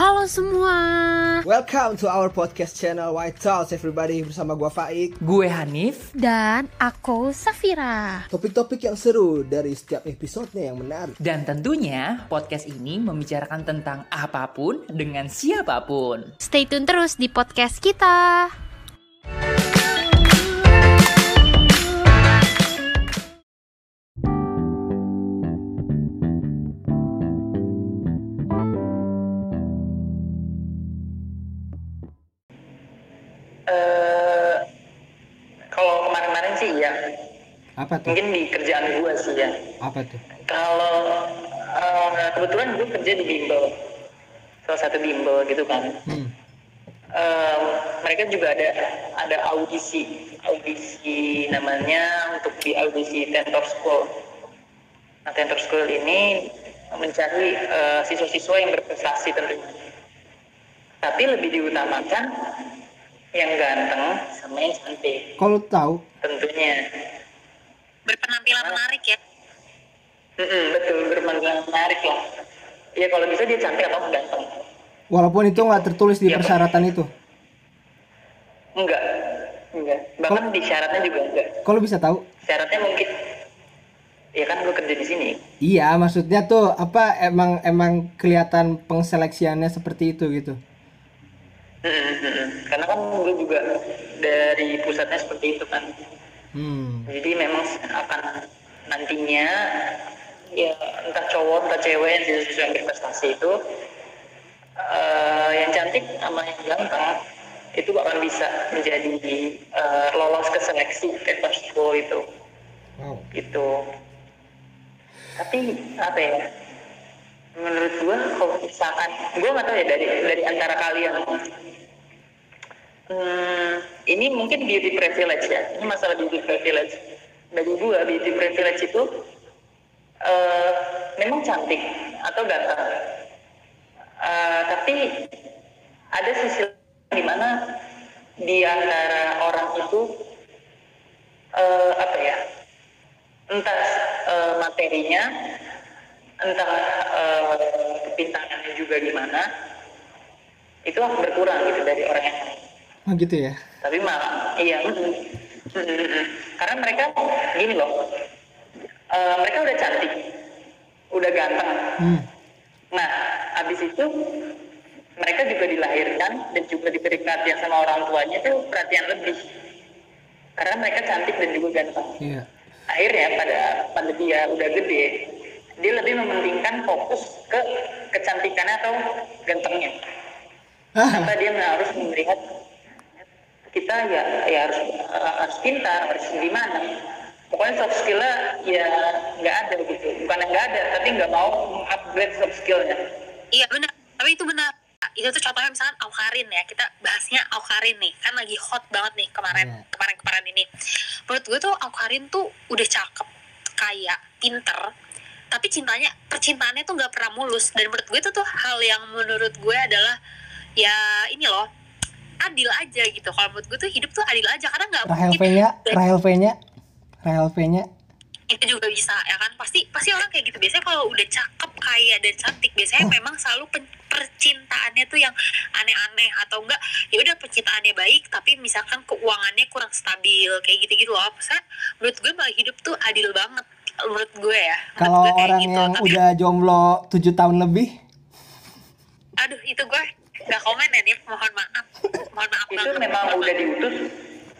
Halo semua. Welcome to our podcast channel White House everybody bersama gua Faik. Gue Hanif. Dan aku Safira. Topik-topik yang seru dari setiap episodenya yang menarik. Dan tentunya podcast ini membicarakan tentang apa pun dengan siapa pun. Stay tune terus di podcast kita. Apa tuh? mungkin di kerjaan gue sih ya. Apa tuh? kalau eh, kebetulan gue kerja di bimbel. Salah satu bimbel gitu kan. Hmm. Eh, mereka juga ada ada audisi. Audisi namanya untuk di audisi tentor school. Nah tentor school ini mencari eh, siswa-siswa yang berprestasi tentunya. Tapi lebih diutamakan yang ganteng sama yang cantik. Kalau tahu, tentunya Berpenampilan menarik ya. Mm-mm, betul berpenampilan menarik lah ya kalau bisa dia cantik atau ganteng walaupun itu nggak tertulis di Iya, Pak. persyaratan itu, enggak enggak bahkan di syaratnya juga enggak kalau bisa tahu? syaratnya mungkin ya kan gue kerja di sini Iya, maksudnya tuh apa emang emang kelihatan pengseleksiannya seperti itu gitu. Mm-mm, mm-mm. karena kan gue juga dari pusatnya seperti itu kan Hmm. jadi memang akan nantinya ya entah cowok entah cewek yang siswa yang berprestasi itu eh, yang cantik sama yang ganteng itu akan bisa menjadi eh, lolos ke seleksi school itu Wow. gitu tapi apa ya menurut gua kalau misalkan gua nggak tahu ya dari dari antara kalian hmm, ini mungkin beauty privilege ya. Ini masalah beauty privilege. Bagi gua beauty privilege itu eh, memang cantik atau ganteng Eh, tapi ada sisi di mana di antara orang itu eh, apa ya entah eh, materinya, entah eh, kepintarannya juga gimana, itu akan berkurang gitu dari orang yang lain. Oh gitu ya. Tapi malah, iya, karena mereka gini loh, eh, mereka udah cantik, udah ganteng. Hmm. Nah, habis itu mereka juga dilahirkan dan juga diberi perhatian sama orang tuanya itu perhatian lebih. Karena mereka cantik dan juga ganteng Iya. akhirnya pada pada dia udah gede dia lebih mementingkan fokus ke kecantikannya atau gantengnya Ah, tanpa dia harus melihat kita ya ya harus harus pintar harus gimana pokoknya soft skillnya ya nggak ada gitu bukan nggak ada tapi nggak mau upgrade soft skillnya Iya benar, tapi itu benar. Itu tuh contohnya misalkan Aukarin ya, kita bahasnya Aukarin nih, kan lagi hot banget nih kemarin Iya. kemarin kemarin ini. Menurut gue tuh Aukarin tuh udah cakep, kaya, pinter, tapi cintanya percintaannya tuh nggak pernah mulus. Dan menurut gue itu tuh hal yang menurut gue adalah ya ini loh adil aja gitu. Kalau menurut gue tuh hidup tuh adil aja karena nggak Rahel mungkin V-nya, Rahel V-nya, Rahel V-nya. itu juga bisa ya kan pasti pasti orang kayak gitu biasanya kalau udah cakep kaya dan cantik biasanya memang selalu pen- percintaannya tuh yang aneh-aneh atau enggak ya udah percintaannya baik tapi misalkan keuangannya kurang stabil kayak gitu-gitu loh Maksudnya, menurut gue malah hidup tuh adil banget menurut gue ya Kalau orang gitu. yang Tapi, udah jomblo 7 tahun lebih, aduh itu gue nggak komen ya nih mohon maaf mohon maaf itu banget. memang udah diutus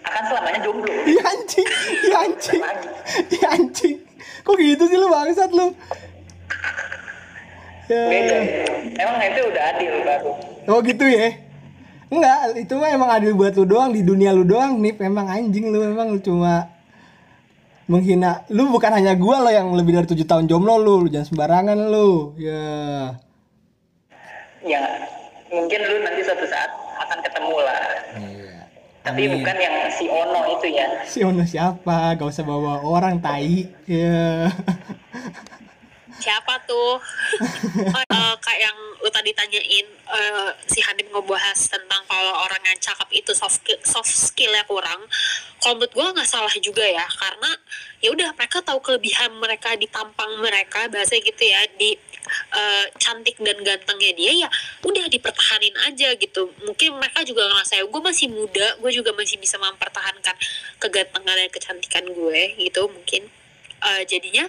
akan selamanya jomblo iya anjing, iya anjing, iya anjing. Kok gitu sih lu bangsat lu? Ya. beda emang itu udah adil baru Oh gitu ya? Enggak, itu mah emang adil buat lu doang di dunia lu doang nih. Emang anjing lu emang lu cuma menghina. Lu bukan hanya gua lo yang lebih dari tujuh tahun jomblo lu, lu jangan sembarangan lu. Ya. ya mungkin lu nanti suatu saat akan ketemu lah tapi Amin. bukan yang si Ono itu ya Si Ono siapa? Gak usah bawa orang tai. Ya. siapa tuh oh, eh, kayak yang lu tadi tanyain eh, si Hanim ngebahas tentang kalau orang yang cakep itu soft skill, soft skillnya kurang kalau menurut gue nggak salah juga ya karena ya udah mereka tahu kelebihan mereka di tampang mereka bahasa gitu ya di eh, cantik dan gantengnya dia ya udah dipertahanin aja gitu. Mungkin mereka juga ngerasa ya gue masih muda gue juga masih bisa mempertahankan kegantengan dan kecantikan gue gitu mungkin. Eh, jadinya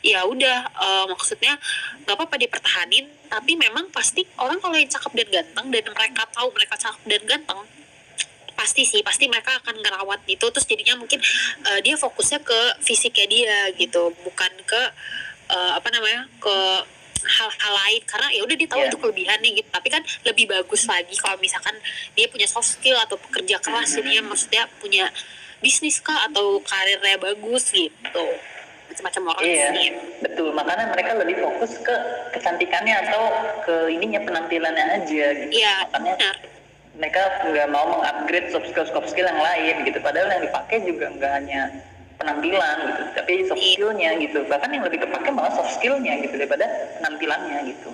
ya udah eh, maksudnya nggak apa-apa dipertahanin tapi memang pasti orang kalau yang cakep dan ganteng dan mereka tahu mereka cakep dan ganteng pasti sih pasti mereka akan ngerawat itu. Terus jadinya mungkin eh, dia fokusnya ke fisiknya dia gitu bukan ke eh, apa namanya ke hal-hal lain karena ya udah dia tahu Iya. itu kelebihannya gitu tapi kan lebih bagus lagi kalau misalkan dia punya soft skill atau pekerja keras jadinya maksudnya punya bisnis kah atau karirnya bagus gitu macam-macam orang Iya, sih betul. Makanya mereka lebih fokus ke kecantikannya atau ke ininya penampilannya aja gitu. iya Makanya benar mereka nggak mau mengupgrade soft skill soft skill yang lain gitu. Padahal yang dipakai juga nggak hanya penampilan gitu, tapi soft Iya. skillnya gitu. Bahkan yang lebih kepake malah soft skillnya gitu daripada penampilannya gitu.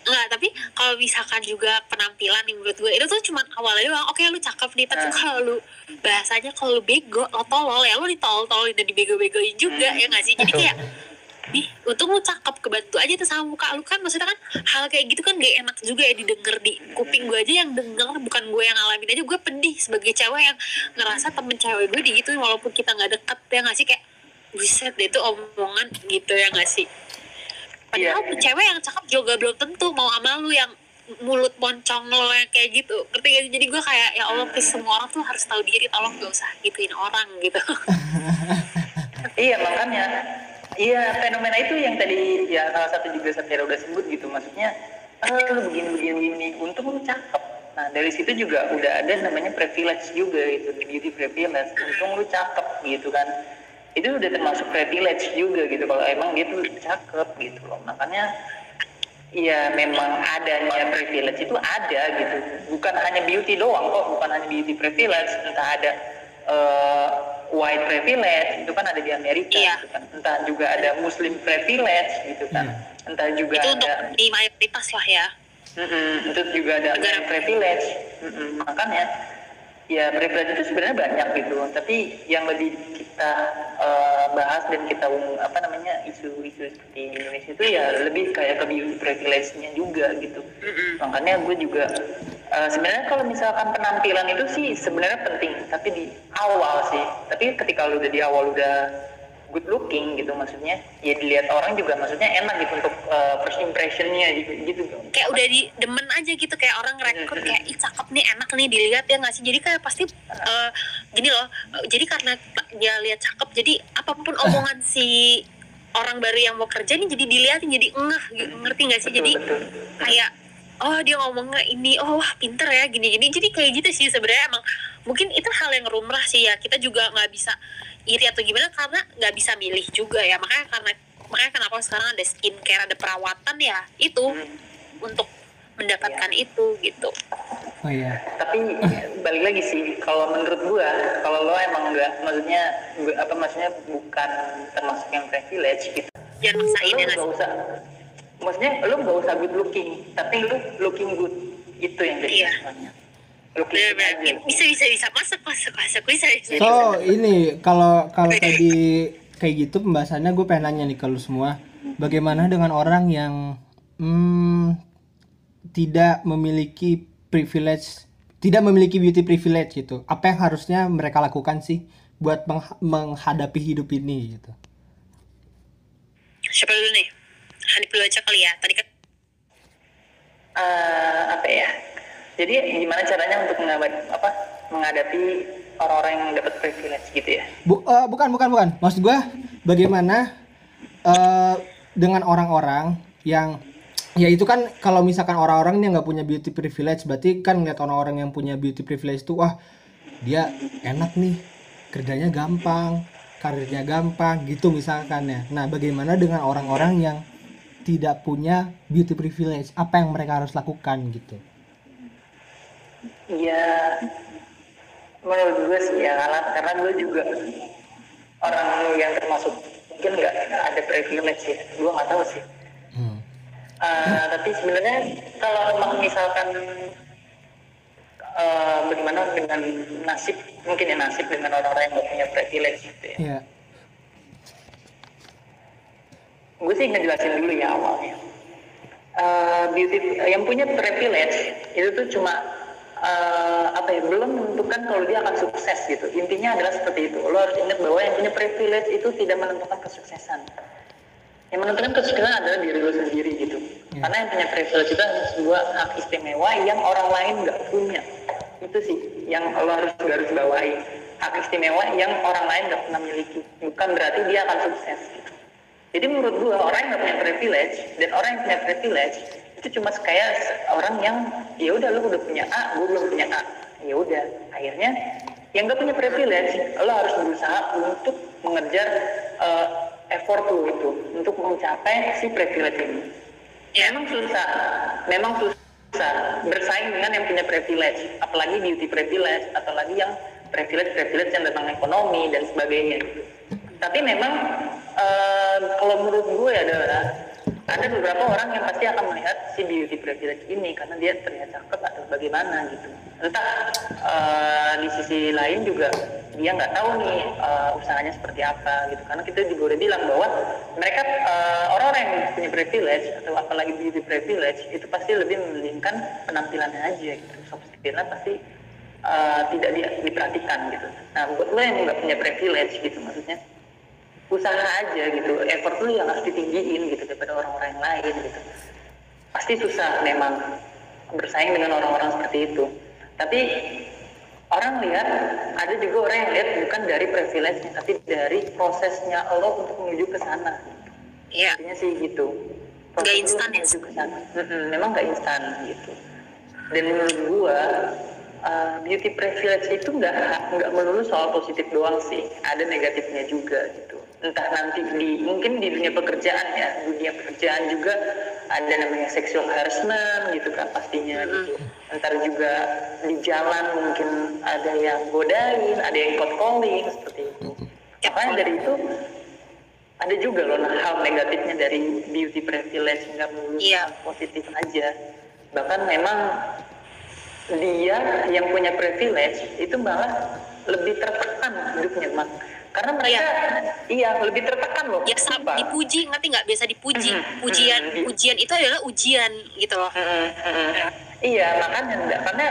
Enggak, tapi kalau misalkan juga penampilan nih menurut gue itu tuh cuma awalnya doang. Oke, lu cakep nih, tapi Hmm. kalau lu bahasanya kalau lu bego, lo tolol ya lu ditolol-tololin dan dibego-begoin juga Hmm. ya nggak sih? Jadi kayak nih untung lu cakep kebantu aja tuh sama muka lu. Kan maksudnya kan hal kayak gitu kan gak enak juga ya didengar di kuping gue aja yang denger bukan gue yang ngalamin aja. Gue pedih sebagai cewek yang ngerasa temen cewek gue digituin walaupun kita nggak deket ya nggak sih? Kayak buset deh itu omongan gitu ya nggak sih? Padahal Iya. cewek yang cakep juga belum tentu mau sama lu yang mulut moncong lo yang kayak gitu. Ngerti gak sih? jadi gue kayak ya Allah please semua orang tuh harus tahu diri. Tolong gak usah gituin orang gitu. Iya makanya iya fenomena itu yang tadi ya salah satu juga Safira udah sebut gitu. Maksudnya ah lu begini begini begini untung lu cakep. Nah dari situ juga udah ada namanya privilege juga itu beauty privilege untung lu cakep gitu kan. Itu udah termasuk privilege juga gitu. Kalau emang dia tuh cakep gitu loh. Makanya ya memang adanya privilege itu ada gitu. Bukan hanya beauty doang kok bukan hanya beauty privilege entah ada eh, white privilege itu kan ada di Amerika Iya. gitu kan. entah juga ada muslim privilege gitu kan. Entah juga itu untuk ada di mayoritas lah ya. Mm-mm, itu juga ada Negara. privilege. Mm-mm, makanya ya privilege itu sebenarnya banyak gitu. Tapi yang lebih kita eh, bahas dan kita um, apa namanya isu-isu seperti Indonesia itu ya lebih kayak ke privilege-nya juga gitu. Makanya gue juga eh, sebenarnya kalau misalkan penampilan itu sih sebenarnya penting tapi di awal sih. Tapi ketika lu udah di awal udah good looking gitu maksudnya ya dilihat orang juga maksudnya enak gitu untuk eh, first impressionnya gitu gitu. Kayak udah di demen aja gitu kayak orang ngerekrut kayak ih cakep nih enak nih dilihat ya nggak sih? Jadi kayak pasti eh, gini loh jadi karena dia lihat cakep jadi apa pun omongan si orang baru yang mau kerja nih jadi dilihatin jadi ngeh gitu, ngerti nggak sih? Jadi betul. kayak oh dia ngomongnya ini oh wah pinter ya gini gini jadi kayak gitu sih sebenarnya emang. Mungkin itu hal yang rumrah sih ya. Kita juga nggak bisa iri atau gimana karena nggak bisa milih juga ya. Makanya karena makanya kenapa sekarang ada skincare ada perawatan ya itu untuk mendapatkan itu gitu. Oh iya. Tapi balik lagi sih kalau menurut gua kalau lo emang enggak maksudnya apa maksudnya bukan termasuk yang privilege gitu. Jangan maksain lo ya nggak nggak usah maksudnya lo nggak usah good looking tapi lo looking good. Itu yang jadi Iya. masalahnya. Looking Bener, bener. aja. Bisa bisa bisa. Masuk masuk masuk. Bisa bisa So ini kalau kalau tadi kayak gitu pembahasannya gue pengen nanya nih ke lu semua, bagaimana dengan orang yang hmm, tidak memiliki privilege, tidak memiliki beauty privilege gitu? Apa yang harusnya mereka lakukan sih buat meng- menghadapi hidup ini gitu? siapa dulu nih Hanif dulu aja kali ya tadi kan Eh, apa ya jadi gimana caranya untuk menghadapi apa menghadapi orang-orang yang dapat privilege gitu ya Bu, eh, bukan bukan bukan. Maksud gue bagaimana eh, dengan orang-orang yang ya itu kan kalau misalkan orang-orang yang nggak punya beauty privilege berarti kan ngeliat orang-orang yang punya beauty privilege itu wah dia enak nih kerjanya gampang karirnya gampang gitu misalkan ya. Nah bagaimana dengan orang-orang yang tidak punya beauty privilege apa yang mereka harus lakukan gitu? Ya, menurut gue sih ya karena, karena gue juga orang yang termasuk mungkin nggak ada privilege ya, gue nggak tahu sih. Hmm. Eh, tapi sebenarnya kalau misalkan eh, bagaimana dengan nasib mungkin ya nasib dengan orang-orang yang nggak punya privilege gitu ya. Ya. Gue sih ngejelasin dulu ya awalnya. eh, beauty yang punya privilege itu tuh cuma eh, apa ya belum menentukan kalau dia akan sukses gitu. Intinya adalah seperti itu. Lo harus ingat bahwa yang punya privilege itu tidak menentukan kesuksesan. Yang menentukan kesuksesan adalah diri lo sendiri gitu. Karena yang punya privilege itu adalah sebuah hak istimewa yang orang lain nggak punya. Itu sih yang lo harus garis bawahi. Hak istimewa yang orang lain nggak pernah miliki. Bukan berarti dia akan sukses. gitu. Jadi menurut gua orang yang nggak punya privilege dan orang yang punya privilege itu cuma kayak orang yang ya udah lu udah punya A gua belum punya A. Ya udah akhirnya yang nggak punya privilege lo harus berusaha untuk mengejar eh, effort lu itu untuk mencapai si privilege ini. Memang susah memang susah bersaing dengan yang punya privilege apalagi beauty privilege atau lagi yang privilege privilege yang tentang ekonomi dan sebagainya. Tapi memang kalau menurut gue adalah ada beberapa orang yang pasti akan melihat si beauty privilege ini karena dia terlihat cakep atau bagaimana gitu. Entah eh, di sisi lain juga dia nggak tahu nih eh, usahanya seperti apa gitu. Karena kita juga udah bilang bahwa mereka eh, orang-orang yang punya privilege atau apalagi beauty privilege itu pasti lebih mementingkan penampilannya aja gitu. Soft skillnya pasti eh, tidak di- diperhatikan gitu. Nah buat lo yang nggak punya privilege gitu maksudnya usaha aja gitu. Effort lu yang harus ditinggiin gitu daripada orang-orang yang lain gitu. Pasti susah memang bersaing dengan orang-orang seperti itu. Tapi orang lihat ada juga orang yang lihat bukan dari privilege-nya tapi dari prosesnya lo untuk menuju ke sana. Iya. intinya sih gitu. Proses lu instan ya? menuju ke sana. Memang nggak instan gitu. Dan menurut gua uh, beauty privilege itu nggak nggak melulu soal positif doang sih. Ada negatifnya juga gitu. Entah nanti di mungkin di dunia pekerjaan ya. Dunia pekerjaan juga ada namanya sexual harassment gitu kan pastinya gitu. Ntar juga di jalan mungkin ada yang godain ada yang cold calling seperti itu. Makanya dari itu ada juga loh nah, hal negatifnya dari beauty privilege nggak melulu hal positif aja. Bahkan memang dia yang punya privilege itu malah lebih tertekan hidupnya mak karena mereka iya lebih tertekan loh Ya sam Sumpah. dipuji ngerti nggak biasa dipuji. Mhm, Pujian mhm. ujian itu adalah ujian gitu loh. Mm-mm. iya makanya enggak karena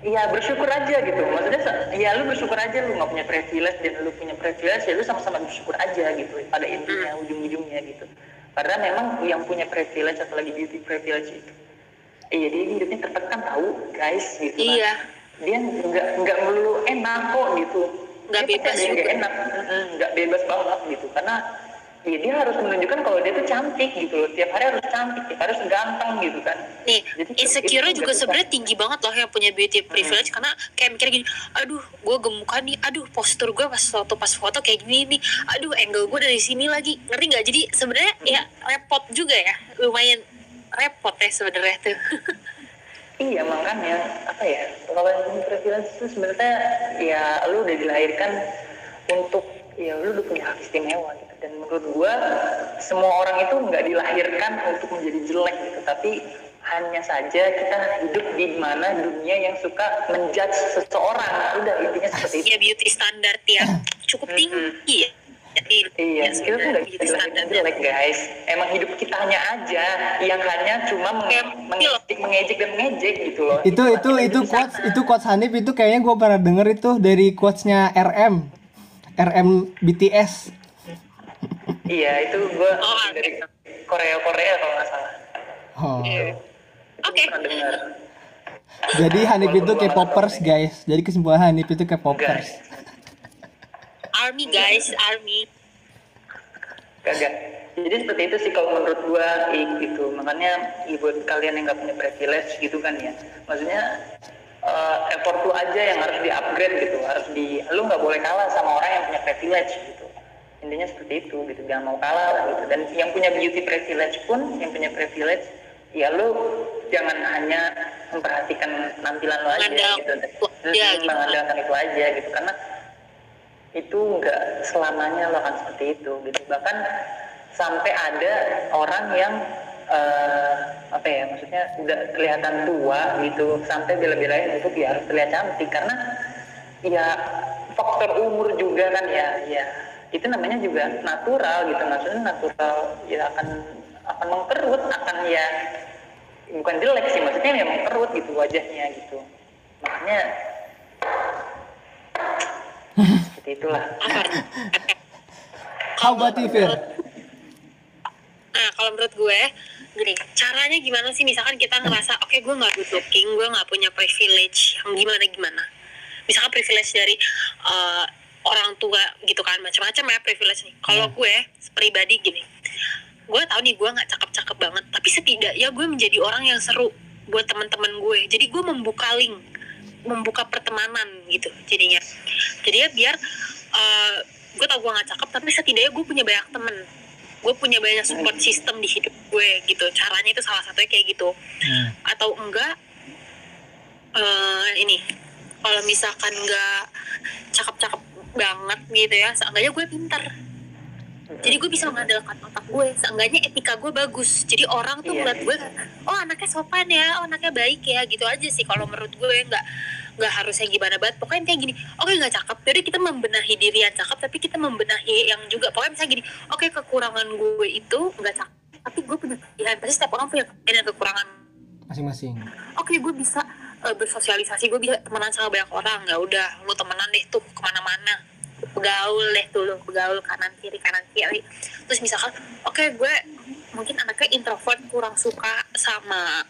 Iya bersyukur aja gitu maksudnya ya lu bersyukur aja lu nggak punya privilege dan lu punya privilege ya lu sama-sama bersyukur aja gitu pada intinya ujung-ujungnya gitu karena memang yang punya privilege atau lagi beauty privilege itu iya dia hidupnya tertekan tahu guys gitu kan. Iya. dia nggak nggak melulu enak kok gitu. Nggak bebas juga. enak. Mm-mm, nggak bebas banget gitu. Karena ya dia harus menunjukkan kalau dia tuh cantik gitu loh. Tiap hari harus cantik tiap hari harus ganteng gitu kan. Nih, Jadi, insecure itu juga sebenarnya tinggi banget loh yang punya beauty privilege karena kayak mikir gini, aduh, gue gemukan nih, aduh, postur gue pas foto pas foto kayak gini nih, aduh, angle gue dari sini lagi, ngerti nggak? Jadi sebenarnya ya repot juga ya, lumayan repot ya sebenarnya tuh. Iya makanya apa ya kalau yang privilege itu sebenarnya ya lu udah dilahirkan untuk ya lu udah punya hak istimewa gitu. Dan menurut gua semua orang itu nggak dilahirkan untuk menjadi jelek gitu. Tapi hanya saja kita hidup di mana dunia yang suka menjudge seseorang. Udah intinya seperti itu. Ya beauty standar yang cukup tinggi ya. Iya, ya kita tuh nggak bisa standar jelek guys. Emang hidup kitanya aja yang hanya cuma menge- Kayak mengejek, mengejek dan mengejek gitu loh. itu itu kita itu di quotes sana. itu quotes Hanif itu kayaknya gue pernah denger itu dari quotesnya RM RM BTS Iya, itu gua Oh, dari Korea Korea kalau nggak salah. oh. Itu Oke. dengar. jadi Hanif itu K-popers guys jadi kesimpulan Hanif itu K-popers Guys, Army guys, army. Kagak. Jadi seperti itu sih kalau menurut gua gitu. Makanya i, buat kalian yang nggak punya privilege gitu kan ya. Maksudnya eh, effort lu aja yang harus di-upgrade gitu. Harus di lu nggak boleh kalah sama orang yang punya privilege gitu. Intinya seperti itu gitu. Jangan mau kalah lah gitu. Dan yang punya beauty privilege pun, yang punya privilege ya lu jangan hanya memperhatikan penampilan lu aja Mengandalkan gitu. itu aja Mm, gitu. Mengandalkan itu aja gitu. Karena itu nggak selamanya lo akan seperti itu gitu. Bahkan sampai ada orang yang eh, apa ya maksudnya udah kelihatan tua gitu. Sampai bela-belain untuk ya harus terlihat cantik. Karena ya faktor umur juga kan ya. Ya itu namanya juga natural gitu. Maksudnya natural ya akan akan mengkerut akan ya bukan jelek sih. Maksudnya memang kerut gitu wajahnya gitu. Makanya seperti itulah? How about you, Fir? Nah, kalau menurut gue, gini, caranya gimana sih? Misalkan kita ngerasa, oke gue nggak good looking, gue nggak punya privilege yang gimana-gimana. Misalkan privilege dari eh, orang tua gitu kan, macam-macam ya privilege nih. Kalau gue, pribadi gini, gue tahu nih gue nggak cakep-cakep banget, tapi setidaknya gue menjadi orang yang seru buat teman-teman gue. Jadi gue membuka link, membuka pertemanan gitu jadinya. Jadi ya biar eh, gue tau gue nggak cakep, tapi setidaknya gue punya banyak temen. Gue punya banyak support system di hidup gue gitu. Caranya itu salah satunya kayak gitu. Atau enggak eh ini kalau misalkan enggak cakep-cakep banget gitu ya seenggaknya gue pintar jadi gue bisa mengandalkan otak gue. Seenggaknya etika gue bagus. Jadi orang tuh Iya. ngeliat gue oh anaknya sopan ya oh anaknya baik ya gitu aja sih kalau menurut gue. Nggak nggak harusnya gimana banget. Pokoknya kayak gini oke nggak cakep. Jadi kita membenahi diri yang cakep tapi kita membenahi yang juga. Pokoknya misalnya gini oke kekurangan gue itu nggak cakep tapi gue punya kelebihan. Pasti setiap orang punya kelebihan dan kekurangan. Masing-masing. oke gue bisa eh, bersosialisasi. Gue bisa temenan sama banyak orang. Ya udah lu temenan deh tuh ke mana-mana pegaul deh tuh lu pegaul kanan kiri kanan kiri. Terus misalkan oke gue mungkin anaknya introvert kurang suka sama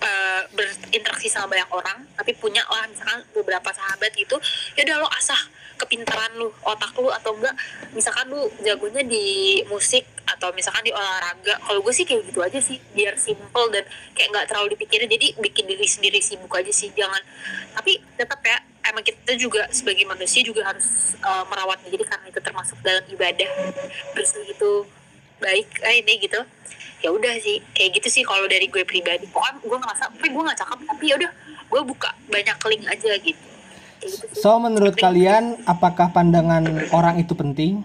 eh, berinteraksi sama banyak orang tapi punya lah misalkan beberapa sahabat gitu ya udah lo asah kepintaran lu otak lu atau enggak misalkan lu jagonya di musik atau misalkan di olahraga kalau gue sih kayak gitu aja sih biar simple dan kayak nggak terlalu dipikirin jadi bikin diri sendiri sibuk aja sih jangan tapi tetap ya emang kita juga sebagai manusia juga harus eh, merawat diri karena itu termasuk dalam ibadah. Bersih itu baik eh, ini gitu. Ya udah sih kayak gitu sih kalau dari gue pribadi. Pokoknya gue ngerasa tapi gue nggak cakep tapi ya udah gue buka banyak link aja gitu. Gitu. So menurut kalian apakah pandangan orang itu penting